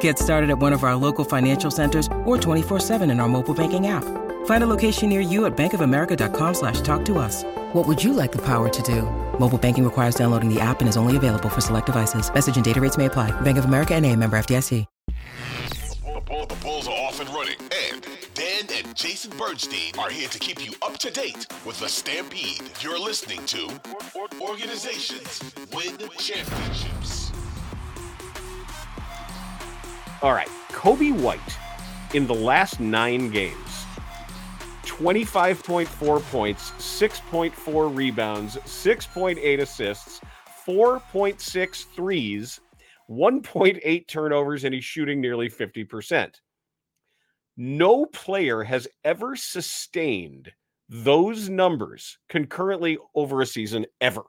Get started at one of our local financial centers or 24-7 in our mobile banking app. Find a location near you at bankofamerica.com slash talk to us. What would you like the power to do? Mobile banking requires downloading the app and is only available for select devices. Message and data rates may apply. Bank of America and a member FDIC. The, bull, the Bulls are off and running, and Dan and Jason Bernstein are here to keep you up to date with the Stampede. You're listening to Organizations Win Championships. All right, Coby White in the last nine games 25.4 points, 6.4 rebounds, 6.8 assists, 4.6 threes, 1.8 turnovers, and he's shooting nearly 50%. No player has ever sustained those numbers concurrently over a season ever.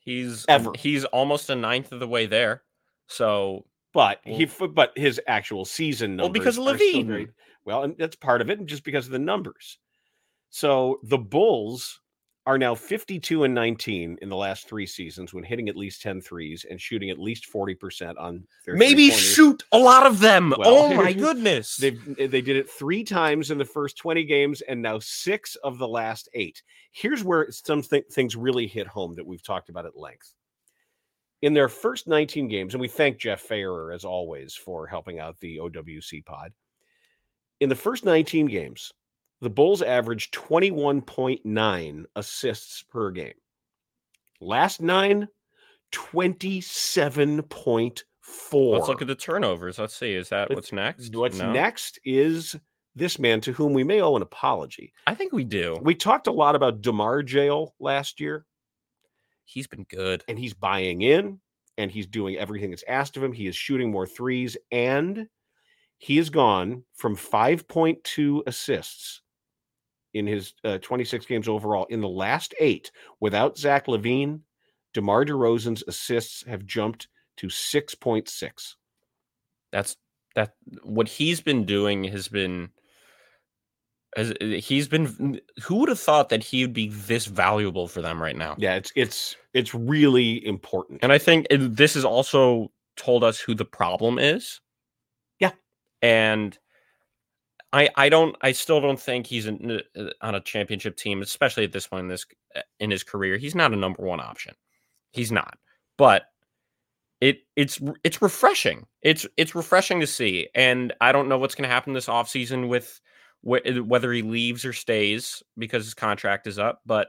He's Ever. he's almost a ninth of the way there. So But he, but his actual season numbers. Well, because LaVine. Well, and that's part of it, and just because of the numbers. So the Bulls are now 52 and 19 in the last three seasons when hitting at least 10 threes and shooting at least 40% on their maybe shoot a lot of them. Well, oh my goodness. They eh, they did it three times in the first 20 games and now six of the last eight. Here's where some th- things really hit home that we've talked about at length. In their first 19 games, and we thank Jeff Farrer as always for helping out the OWC pod. In the first 19 games, the Bulls averaged 21.9 assists per game. Last nine, 27.4. Let's look at the turnovers. Let's see. Is that what's next? What's No? next is this man to whom we may owe an apology. I think we do. We talked a lot about DeMar Jail last year, He's been good. and he's buying in and he's doing everything that's asked of him. He is shooting more threes, and he has gone from 5.2 assists in his uh, 26 games overall in the last eight without Zach LaVine. DeMar DeRozan's assists have jumped to 6.6. That's that what he's been doing has been has, he's been who would have thought that he would be this valuable for them right now? Yeah, it's it's it's really important. And I think this has also told us who the problem is. Yeah. And I I don't I still don't think he's in, uh, on a championship team, especially at this point in this uh, in his career. He's not a number one option. He's not. But it it's it's refreshing. It's it's refreshing to see. And I don't know what's going to happen this offseason with wh- whether he leaves or stays because his contract is up, but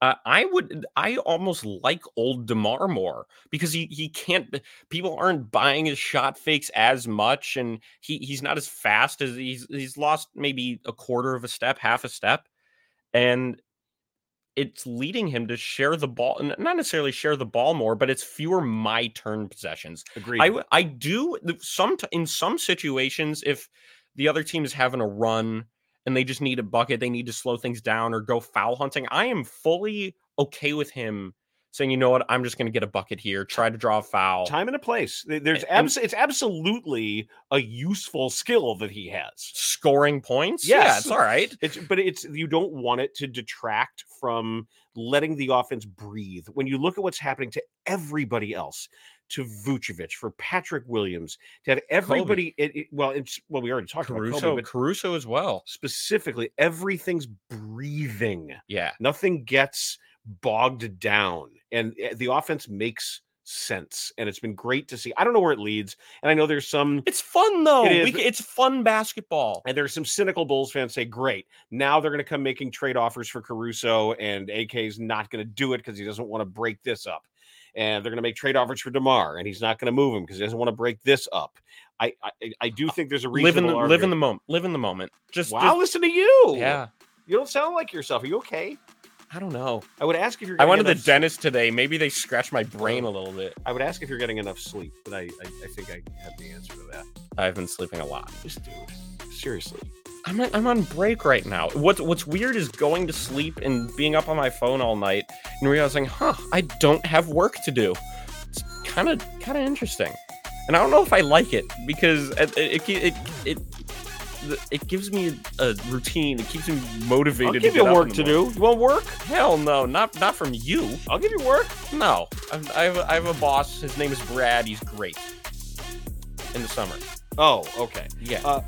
Uh, I would, I almost like old DeMar more because he he can't. People aren't buying his shot fakes as much, and he he's not as fast as he's he's lost maybe a quarter of a step, half a step, and it's leading him to share the ball, and not necessarily share the ball more, but it's fewer my turn possessions. Agreed. I I do some in some situations if the other team is having a run and they just need a bucket, they need to slow things down or go foul hunting. I am fully okay with him saying, you know what, I'm just going to get a bucket here, try to draw a foul. time and a place. There- There's And- abs- it's absolutely a useful skill that he has. Scoring points, yeah, it's all right. It's but it's you don't want it to detract from letting the offense breathe. When you look at what's happening to everybody else, to Vucevic, for Patrick Williams, to have everybody, it, it- well, it's well, we already talked about Caruso, Coby, but Caruso as well. specifically, everything's breathing. Yeah. Nothing gets bogged down, and eh, the offense makes sense. And it's been great to see. I don't know where it leads, and I know there's some It's fun though. It is, We it's fun basketball. and there's some cynical Bulls fans say, great, now they're going to come making trade offers for Caruso, and AK's not going to do it because he doesn't want to break this up. And they're going to make trade offers for DeMar, and he's not going to move him because he doesn't want to break this up. I I, I do uh, think there's a reason. Live in the reasonable live in the moment. Live in the moment. Just, Wow, just- listen to you. yeah. You don't sound like yourself. Are you okay? I don't know. I would ask if you're I went to the dentist today. Maybe they scratched my brain a little bit. I would ask if you're getting enough sleep, but I, I, I think I have the answer to that. I've been sleeping a lot. This dude, seriously. I'm I'm on break right now. What's what's weird is going to sleep and being up on my phone all night and realizing, huh, I don't have work to do. It's kind of kind of interesting, and I don't know if I like it because it it it it, it, gives me a routine. It keeps me motivated. I'll give to you work to do. You want work? Hell no, not not from you. I'll give you work. No, I've, I have I have a boss. His name is Brad. He's great. In the summer, Oh, okay. yeah. Uh,